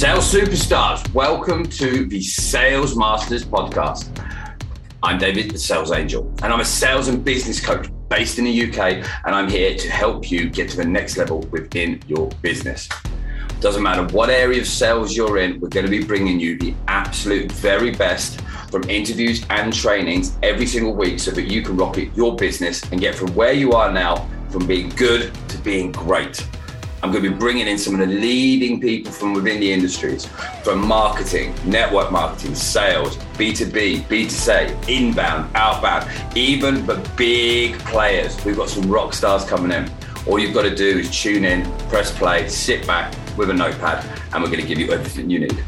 Sales superstars, welcome to the Sales Masters podcast. I'm David, the sales angel, and I'm a sales and business coach based in the UK, and I'm here to help you get to the next level within your business. Doesn't matter what area of sales you're in, we're going to be bringing you the absolute very best from interviews and trainings every single week so that you can rocket your business and get from where you are now from being good to being great. I'm going to be bringing in some of the leading people from within the industries, from marketing, network marketing, sales, B2B, B2C, inbound, outbound, even the big players. We've got some rock stars coming in. All you've got to do is tune in, press play, sit back with a notepad, and we're going to give you everything you need.